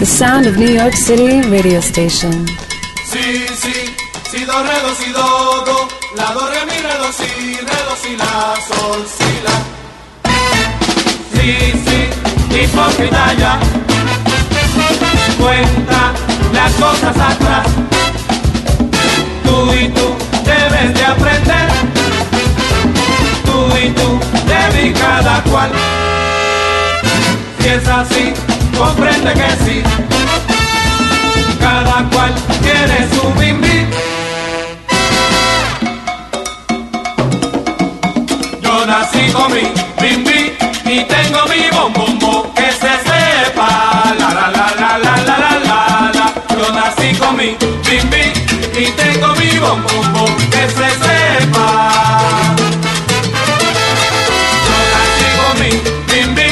The sound of New York City radio station. Sí, sí, si do, re, do, si, do, do, la, do, re, mi, re, do, si, re, do, si, la, sol, si, la. Sí, sí, hipócrita ya, cuenta las cosas atrás. Tú y tú debes de aprender, tú y tú debes cada cual. Si es así, comprende que sí. Cada cual tiene su bimbi. Yo nací con mi bimbi y tengo mi bombombo que se sepa. La la la la la la la la. Yo nací con mi bimbi y tengo mi bombombo que se sepa. Yo nací con mi bimbi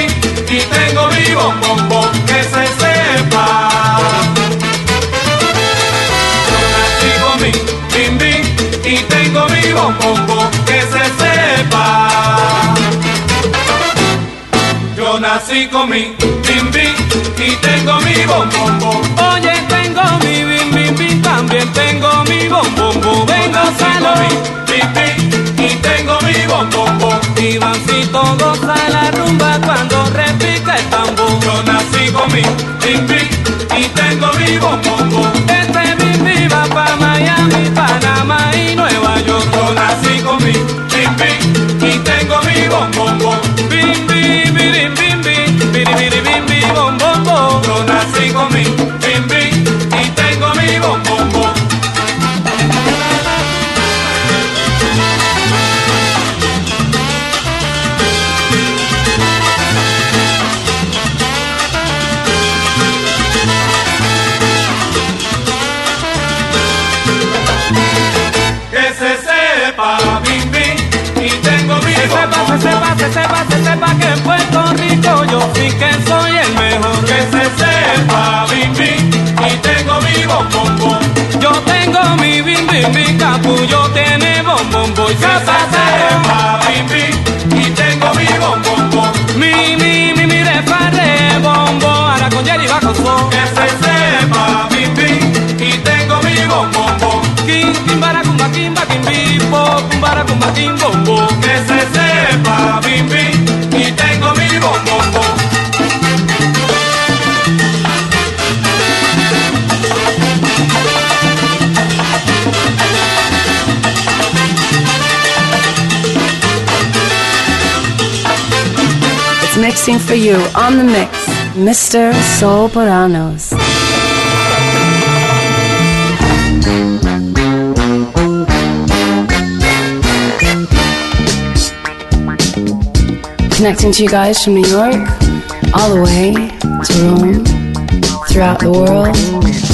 y tengo mi bombombo. Bombombo que se sepa. Yo nací con mi bimbi y tengo mi bombombo. Oye, tengo mi bim bim bim, también tengo mi bom bom bom. Vengo salo mi bimbi y tengo mi bombombo. y goza la rumba cuando repica el tambor. Yo nací con mi bimbi y tengo mi bombombo. Este mi bimbi y tengo mi bombombo. Bim bim bim bim bim, biri biri bim bim bom bom bom. Yo nací con se sepa, se sepa, se sepa que en Puerto Rico yo sí que soy el mejor. Que se sepa bimbi y tengo mi bombombo. Yo tengo mi bim bim bim, capullo tiene bom bom bom. Y Que se sepa bimbi y tengo mi bombombo. Mi, mi, mi, mi, re, fa, re, bombo, ahora con Jerry con son. Que se sepa bimbi y tengo mi bombombo. Kim, kim, bara, kumba, kimba, kim, kim, bombo. Que se sepa bimbi y tengo mi bombombo. It's mixing for you on the mix, Mr. Soul. Connecting to you guys from New York, all the way to Rome, throughout the world.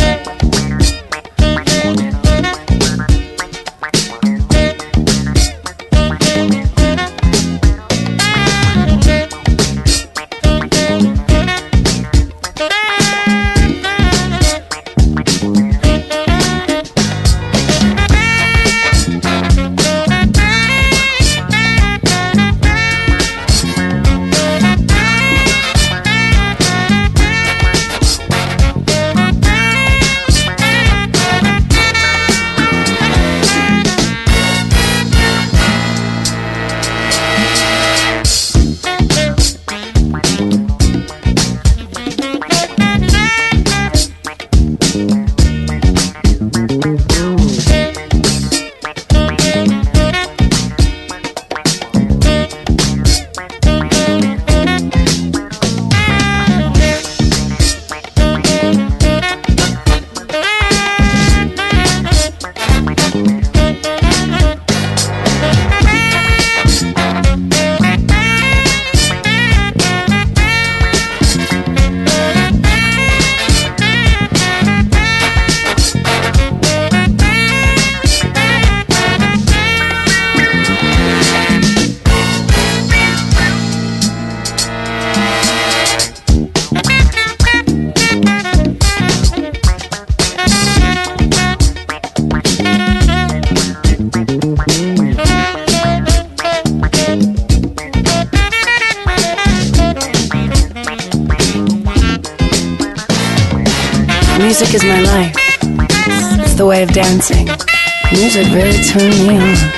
turn me on.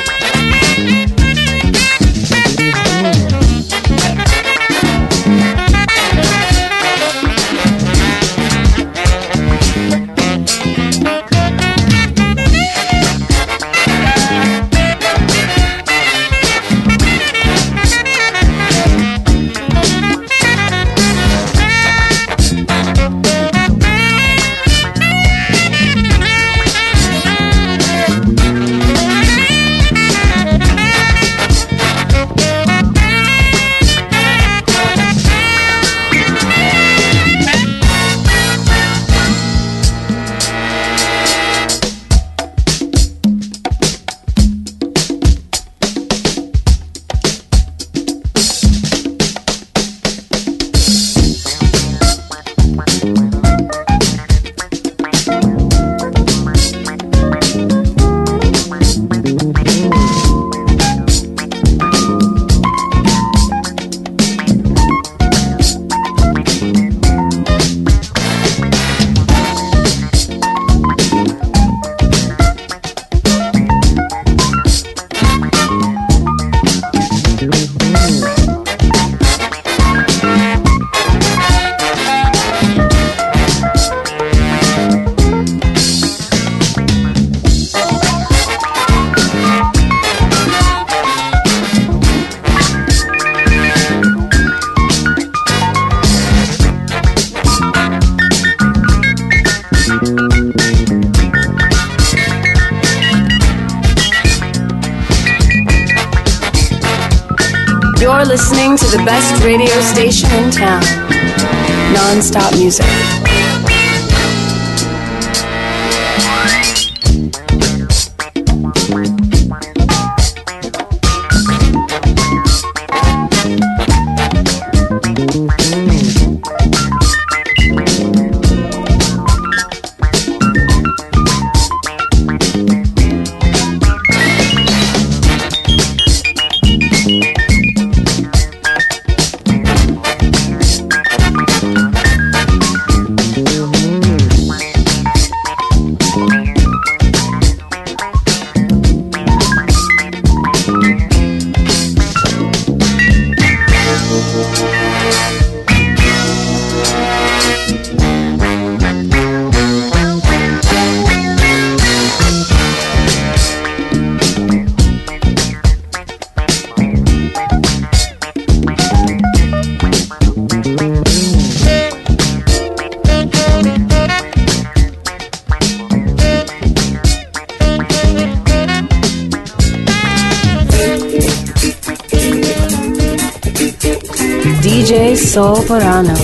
Listening to the best radio station in town. Non-stop music. sol por ano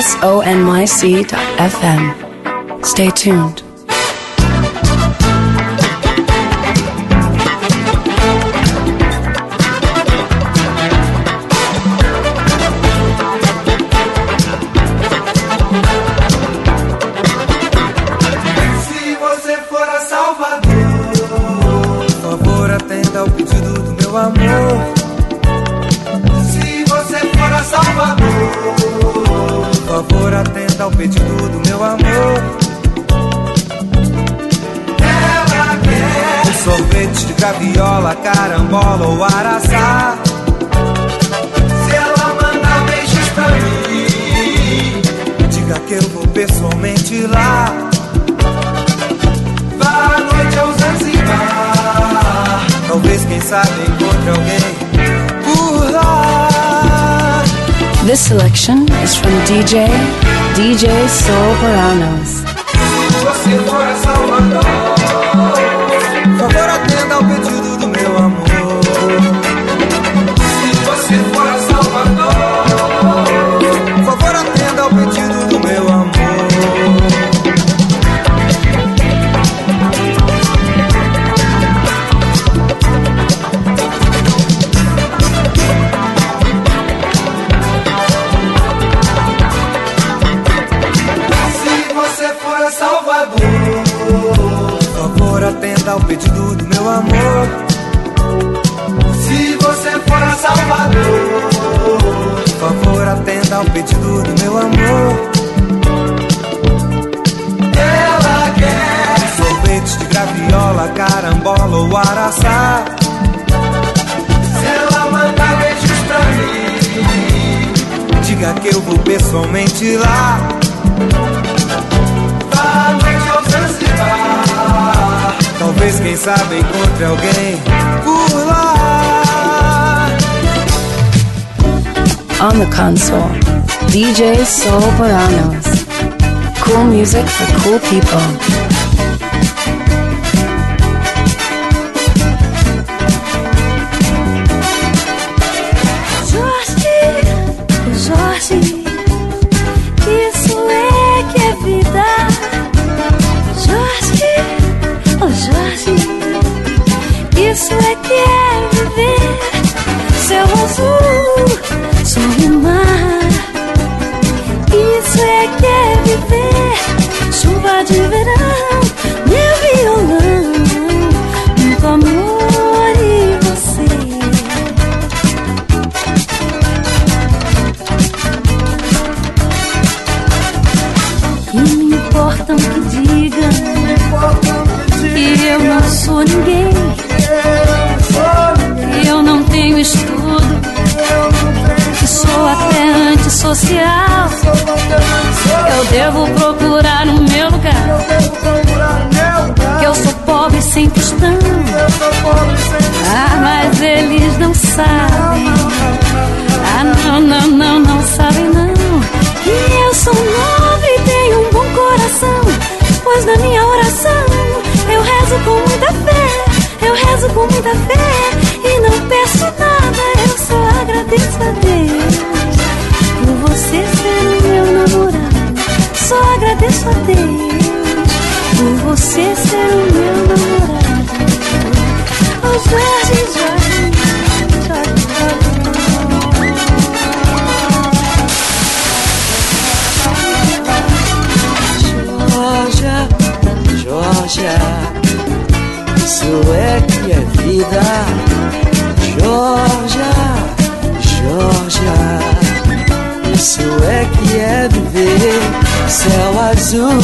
S O N Y C FM. Stay tuned. Sorvete de graviola, carambola ou araçá. Se ela mandar beijos pra mim, diga que eu vou pessoalmente lá. Vá à noite ao Zanzibar. Talvez, quem sabe, encontre alguém por lá. This selection is from DJ DJ Soul Paranos. help it. Atenda ao pedido do meu amor. Ela quer sorvete de graviola, carambola ou araçá. Se ela mandar beijos pra mim, diga que eu vou pessoalmente lá. Vá noite ao Zanzibar. Talvez, quem sabe, encontre alguém por lá. On the console, DJ Soul Paranos. Cool music for cool people. Antissocial. Eu devo procurar o meu lugar, que eu sou pobre sem tostão. Ah, mas eles não sabem. Ah, não, não, não, não sabem não. Que eu sou nova e tenho um bom coração. Pois na minha oração eu rezo com muita fé. Eu rezo com muita fé e não peço nada. Eu só agradeço a Deus você ser o meu namorado. Só agradeço a Deus por você ser o meu namorado. Oh, Jorge, Jorge, Jorge, Georgia, Georgia, isso é que é vida. Georgia, isso é que é viver. Céu azul,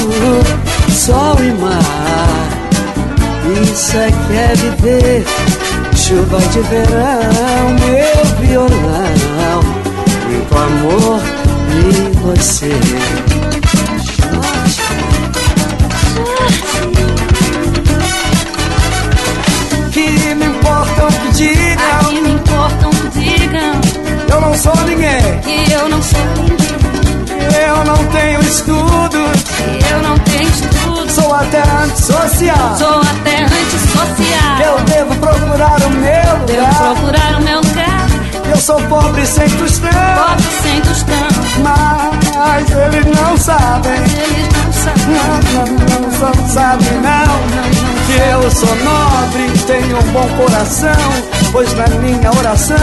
sol e mar. Isso é que é viver. Chuva de verão, meu violão. Muito amor e você. Que me importam que digam, eu não sou ninguém. que eu não sou ninguém, Eu não tenho estudo, que eu não tenho estudo, sou até antissocial. sou até antissocial. Eu devo procurar o meu Devo lugar. procurar o meu lugar, Eu sou pobre sem tostão, pobre sem tostão. mas eles não sabem. Eles não sabem, Não, não, não sabem não. não, não Que eu sou nobre, tenho um bom coração. Pois na minha oração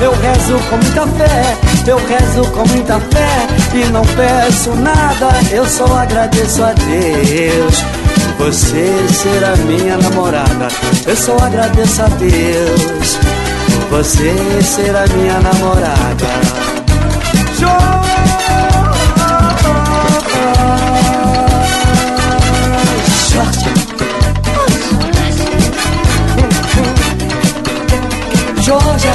eu rezo com muita fé. Eu rezo com muita fé e não peço nada. Eu só agradeço a Deus. Você ser a minha namorada. Eu só agradeço a Deus. Você ser a minha namorada. Georgia.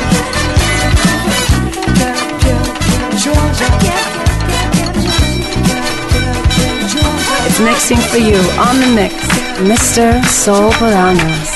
It's mixing for you on the mix, Mr. Soul Baranas.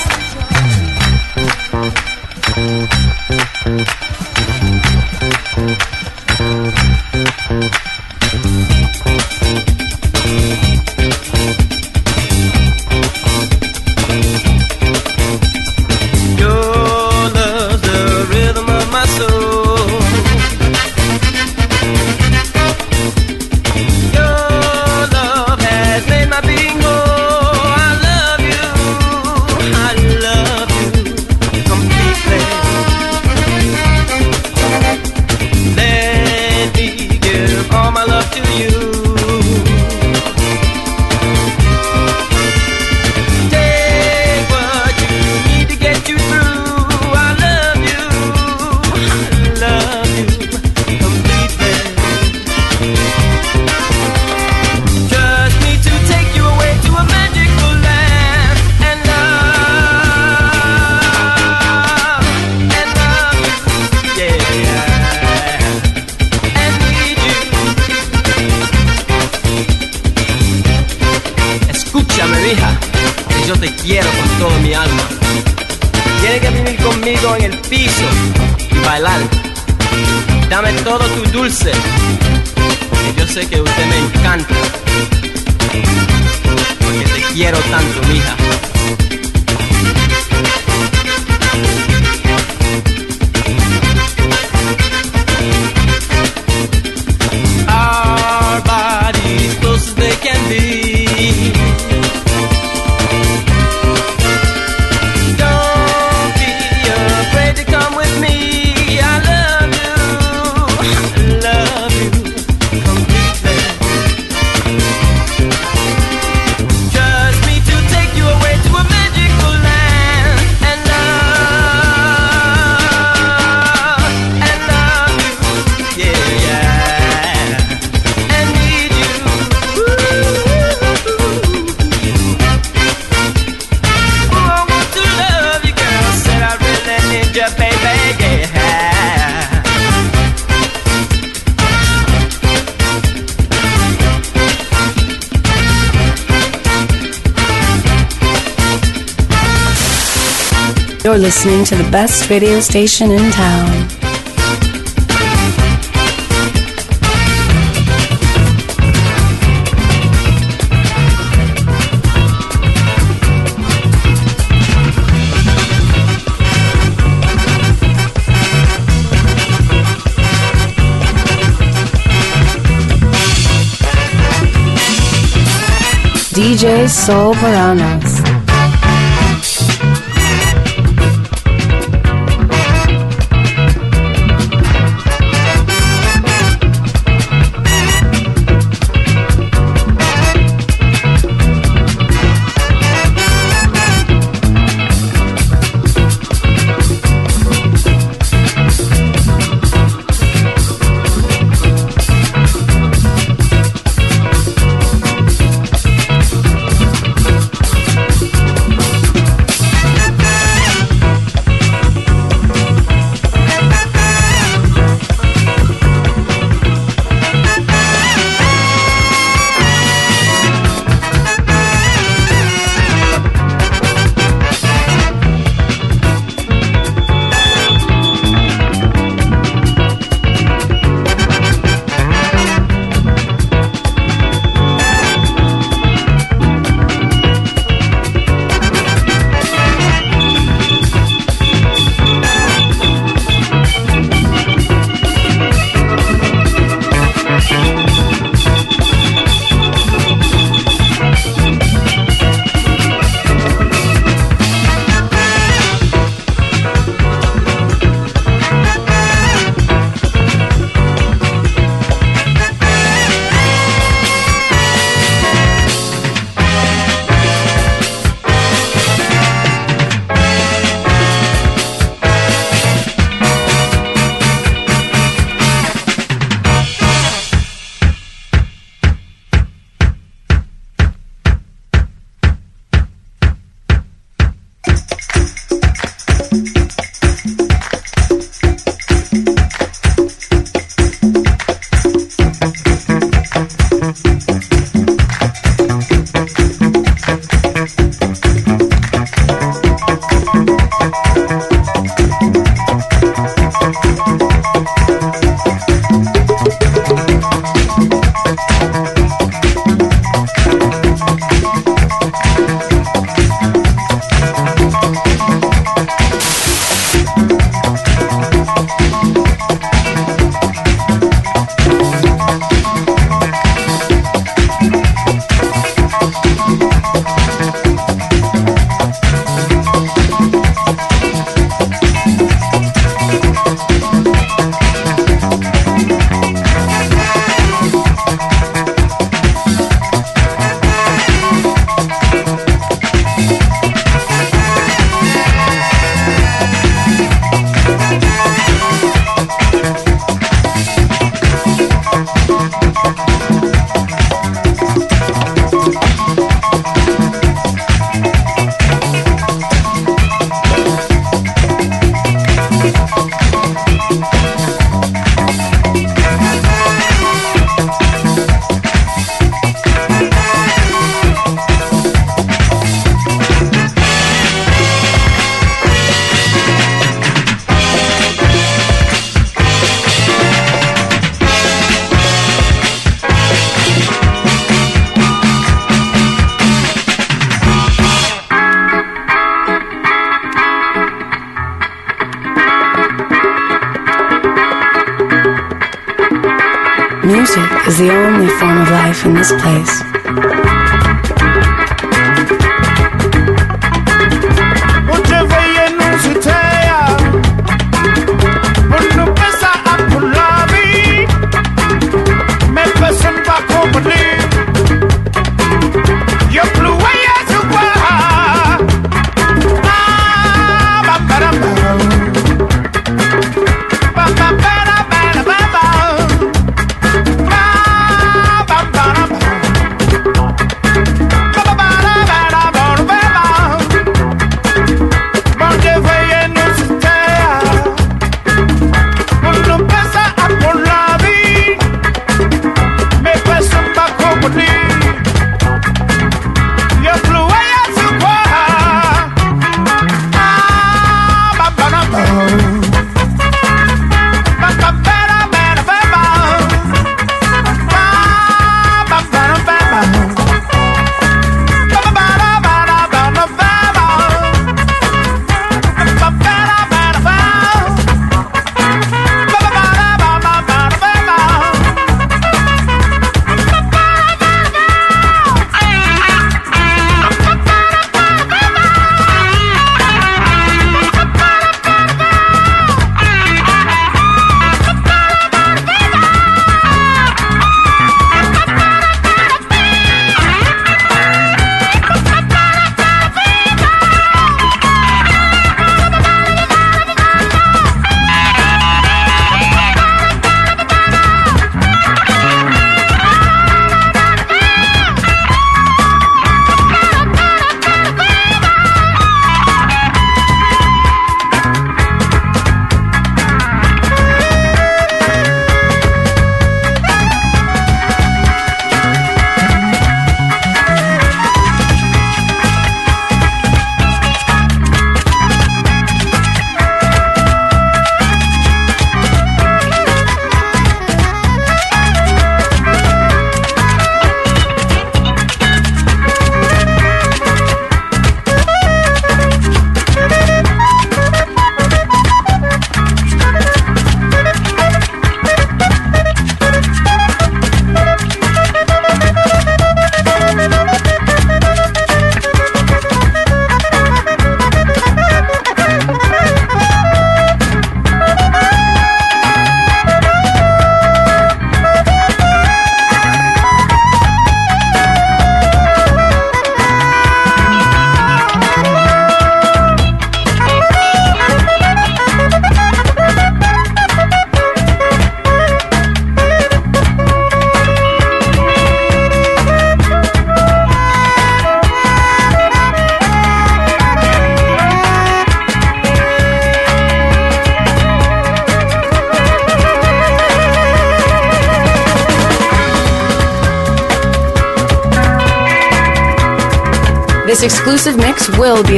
Listening to the best radio station in town. DJ Soul Paranos. This place.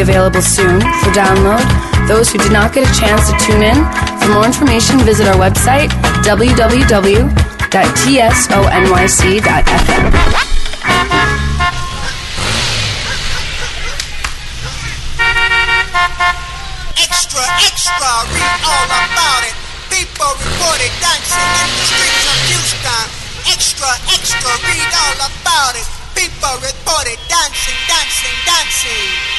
Available soon for download. Those who did not get a chance to tune in, for more information, visit our website www.tsonyc.fm. Extra, extra, read all about it. People reported dancing in the streets of Houston. Extra, extra, read all about it. People reported dancing, dancing, dancing.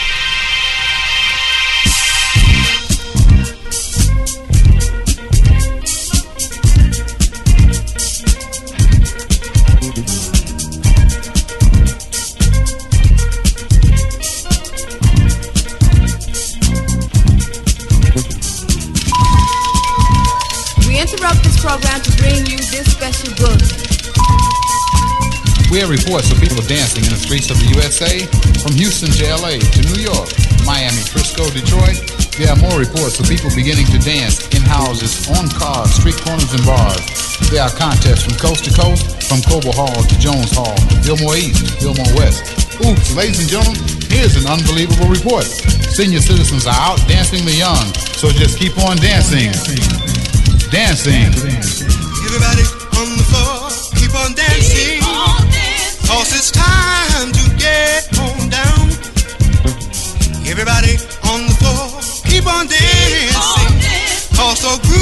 To bring you this special book. We have reports of people dancing in the streets of the USA, from Houston to LA to New York, Miami, Frisco, Detroit. There are more reports of people beginning to dance in houses, on cars, street corners, and bars. There are contests from coast to coast, from Coble Hall to Jones Hall, Fillmore East, Fillmore West. Oops, ladies and gentlemen, here's an unbelievable report. Senior citizens are out dancing the young, so just keep on dancing. Dancing. Everybody on the floor, keep on dancing. Cause it's time to get on down. Everybody on the floor, keep on dancing. Cause the groove has come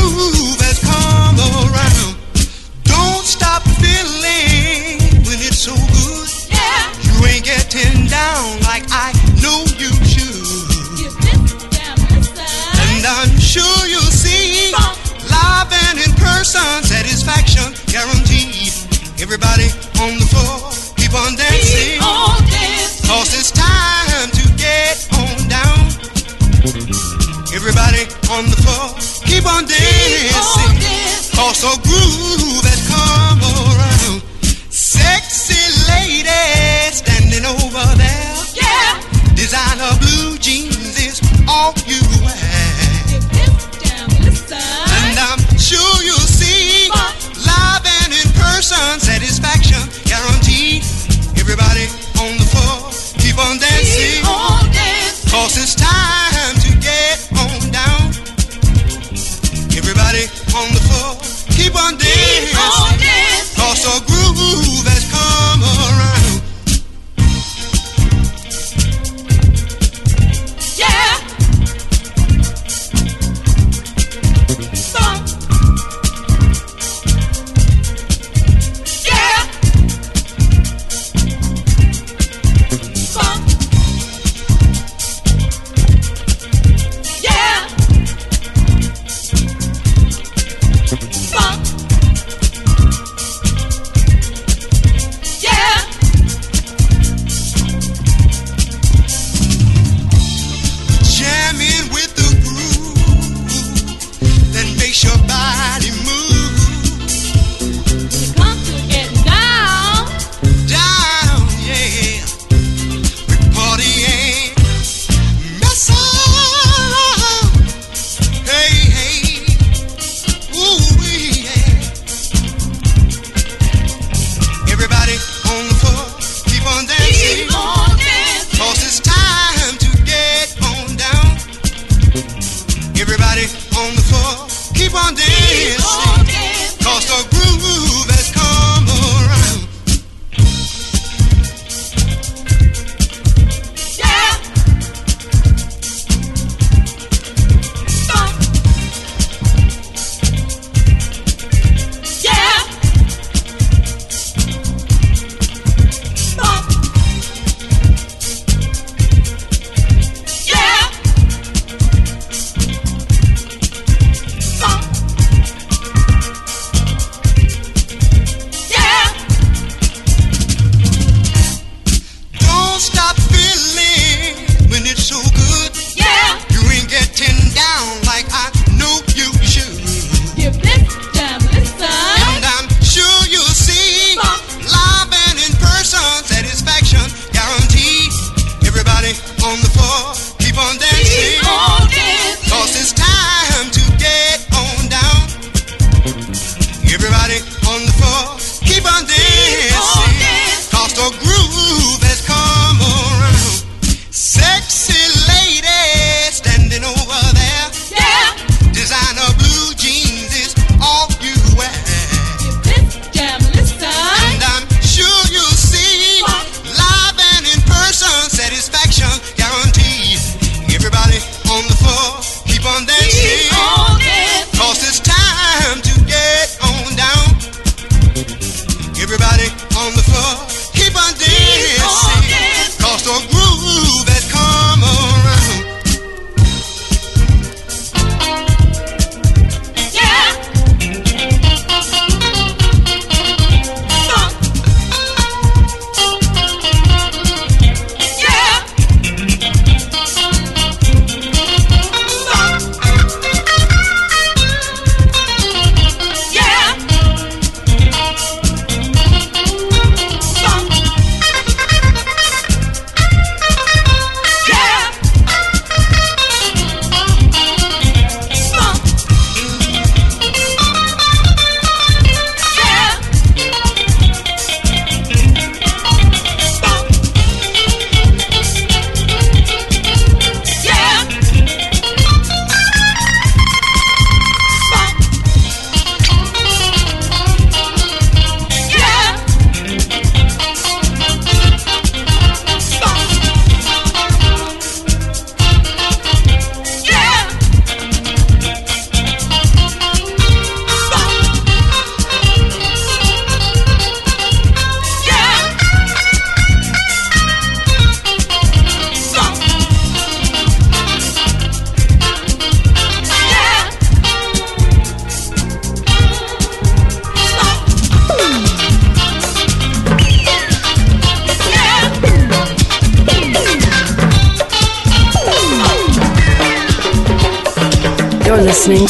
sun satisfaction guaranteed. Everybody on the floor, keep on dancing. Keep on dancing. Cause it's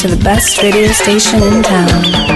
to the best radio station in town.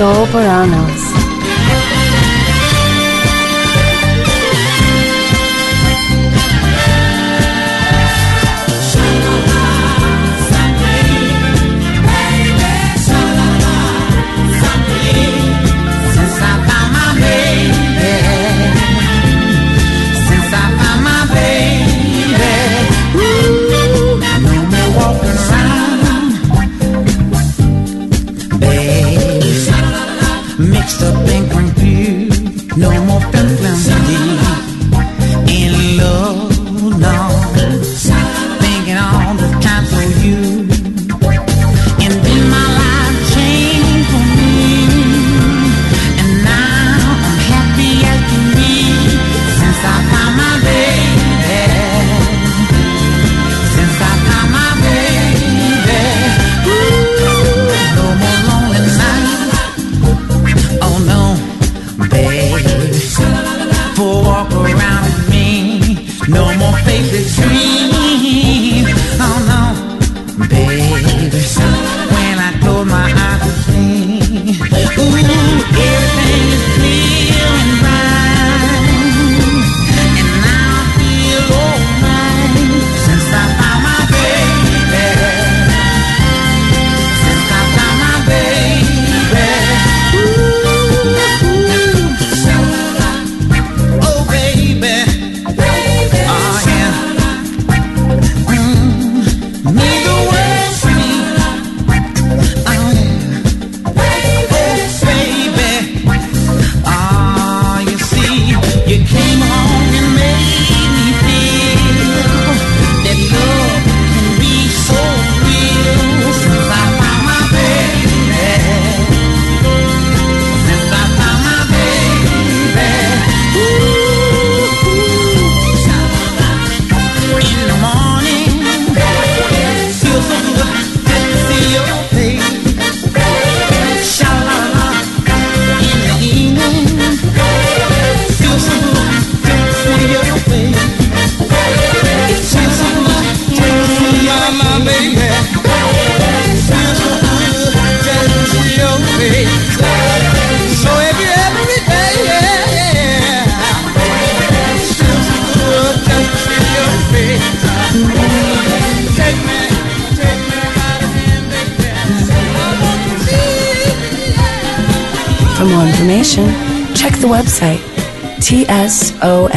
Sol Barano. Check the website tsonyc.fm.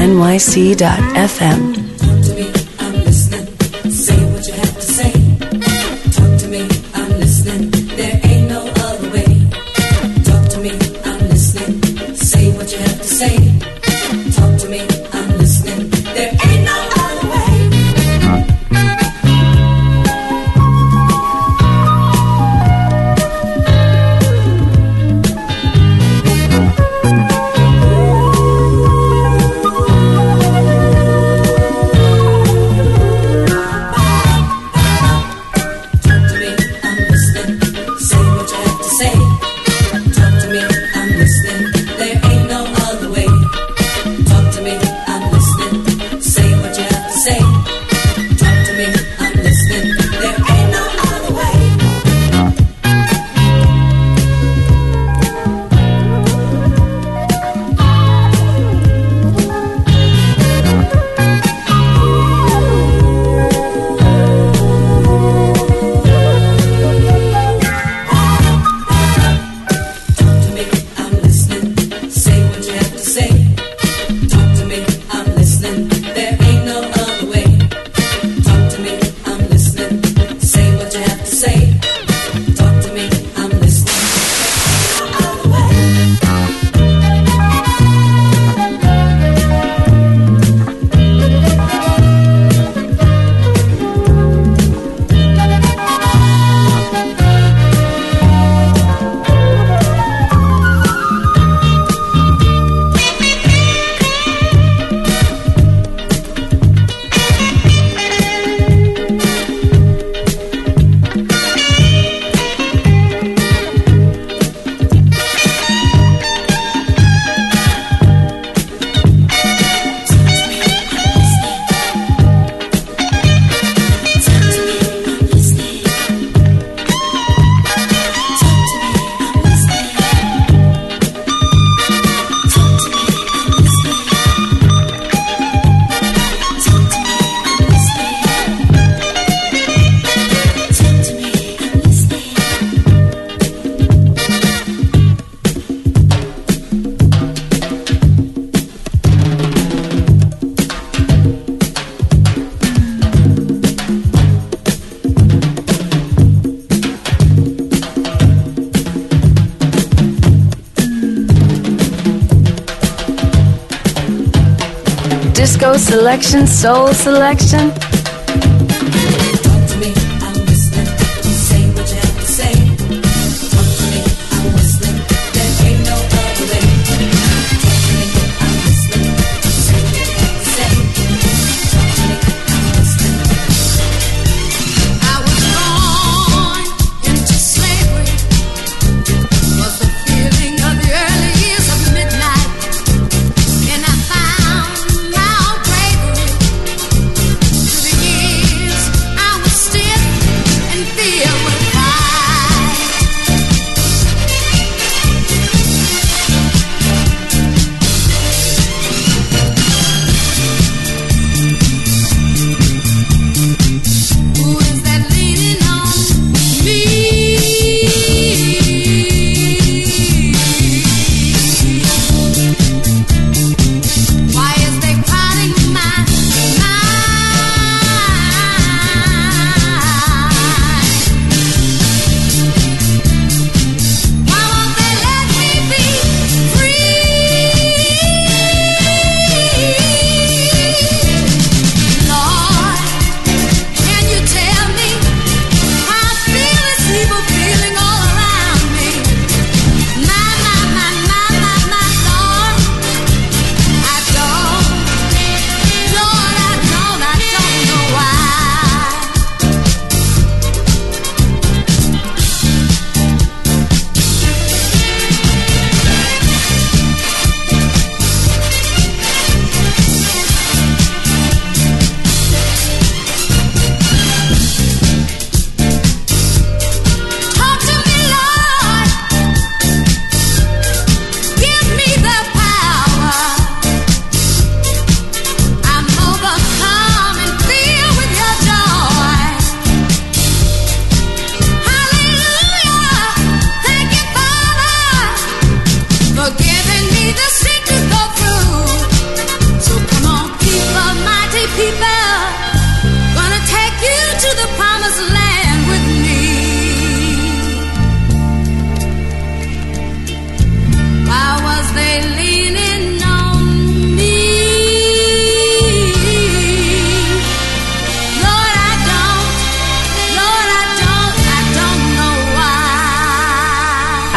selection, soul selection.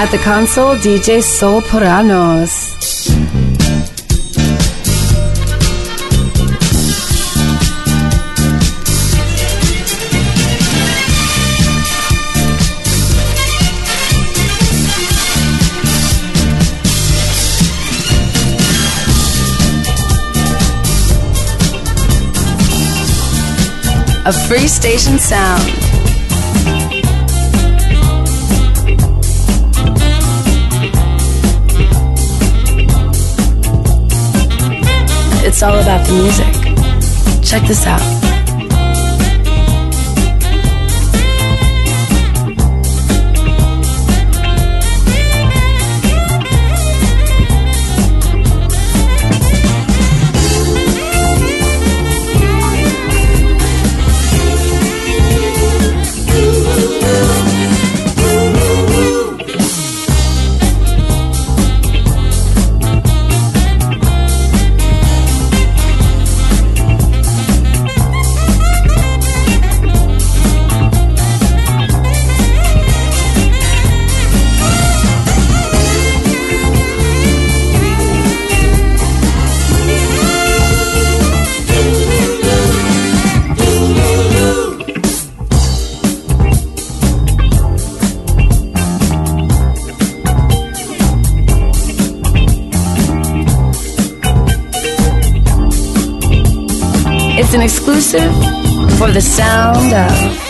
At the console, DJ Sol Poranos. A free station sound. it's all about the music. Check this out. exclusive for the sound of.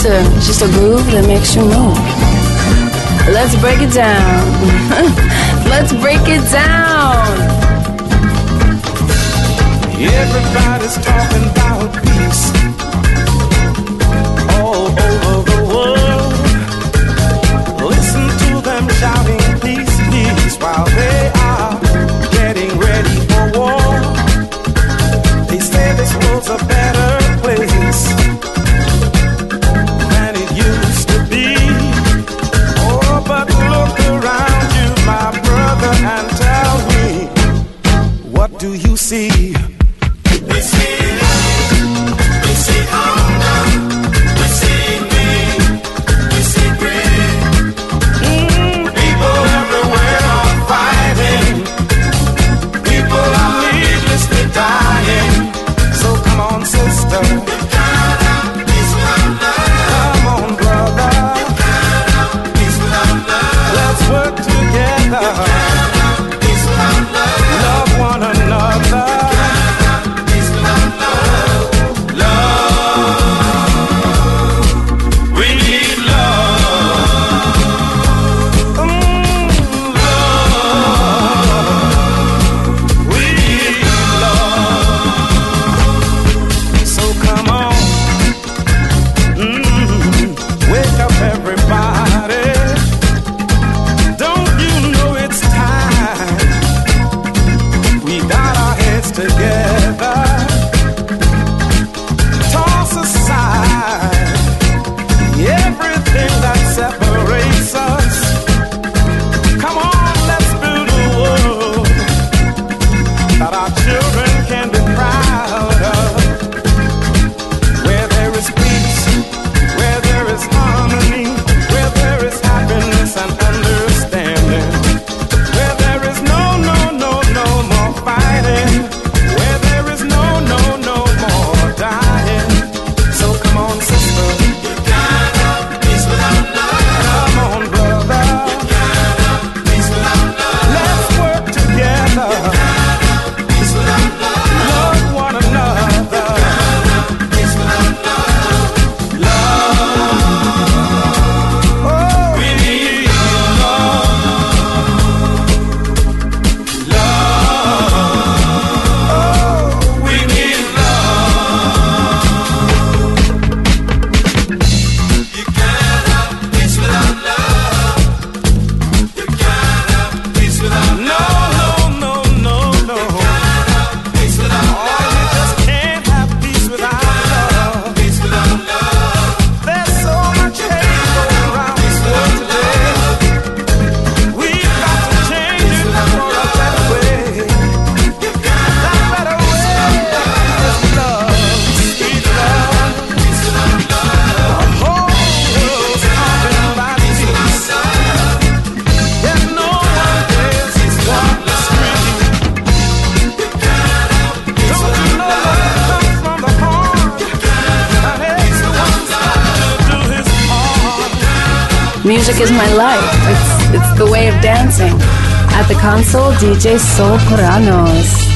Just a just a groove that makes you move. Let's break it down. Let's break it down. Everybody's talking Music is my life. It's it's the way of dancing. At the console, DJ Sol Coranos.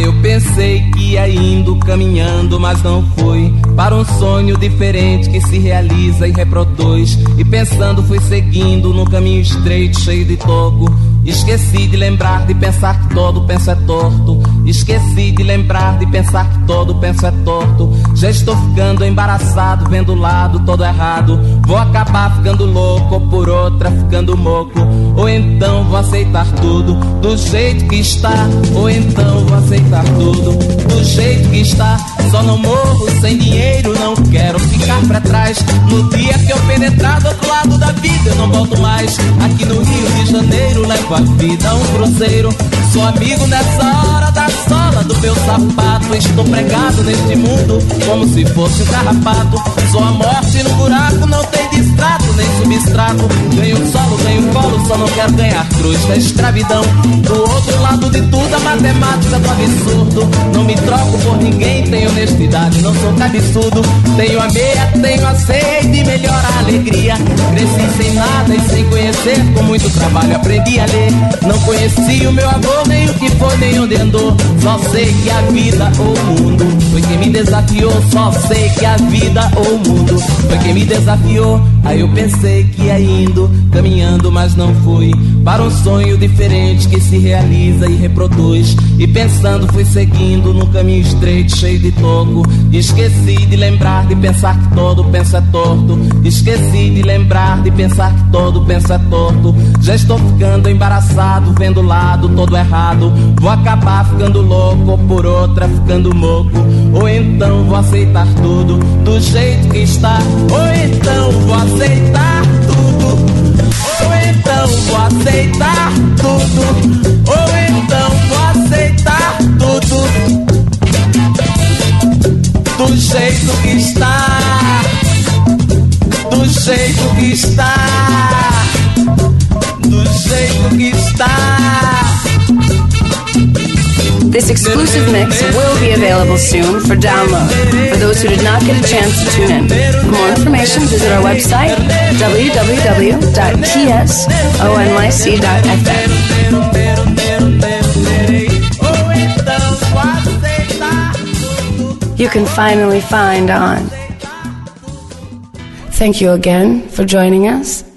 Eu pensei que ia indo caminhando, mas não fui para um sonho diferente que se realiza e reproduz. E pensando fui seguindo num caminho estreito, cheio de toco. Esqueci de lembrar de pensar que todo penso é torto. Esqueci de lembrar de pensar que todo penso é torto. Já estou ficando embaraçado, vendo o lado todo errado. Vou acabar ficando louco, ou por outra ficando moco. Ou então vou aceitar tudo do jeito que está. Ou então vou aceitar tudo do jeito que está. Só não morro sem dinheiro, não quero ficar pra trás. No dia que eu penetrar do outro lado da vida, eu não volto mais. Aqui no Rio de Janeiro, levo a vida a um cruzeiro. Sou amigo nessa hora da sola do meu sapato. Estou pregado neste mundo como se fosse um carrapato. Sou a morte no buraco, não tem distrato nem substrato. Ganho solo, ganho colo, só não quero ganhar cruz da escravidão. Do outro lado de tudo, a matemática do absurdo. Não me troco por ninguém, tenho honestidade, não sou cabeçudo. Tenho a meia, tenho a sede, melhor a alegria. Cresci sem nada e sem conhecer, com muito trabalho aprendi a ler. Não conheci o meu avô, nem o que foi, nem onde andou. Só sei sei que a vida ou o mundo foi quem me desafiou. Só sei que a vida ou o mundo foi quem me desafiou. Aí eu pensei que ia indo, caminhando, mas não fui. Para um sonho diferente que se realiza e reproduz. E pensando, fui seguindo num caminho estreito, cheio de toco. Esqueci de lembrar de pensar que todo pensa torto. Esqueci de lembrar de pensar que todo pensa torto. Já estou ficando embaraçado, vendo o lado todo errado. Vou acabar ficando louco, ou por outra ficando moco. Ou então vou aceitar tudo do jeito que está. Ou então vou aceitar então vou aceitar tudo. Ou então vou aceitar tudo. Do jeito que está. Do jeito que está. Do jeito que está. This exclusive mix will be available soon for download for those who did not get a chance to tune in. For more information, visit our website www.tsonyc.fm. You can finally find on. Thank you again for joining us.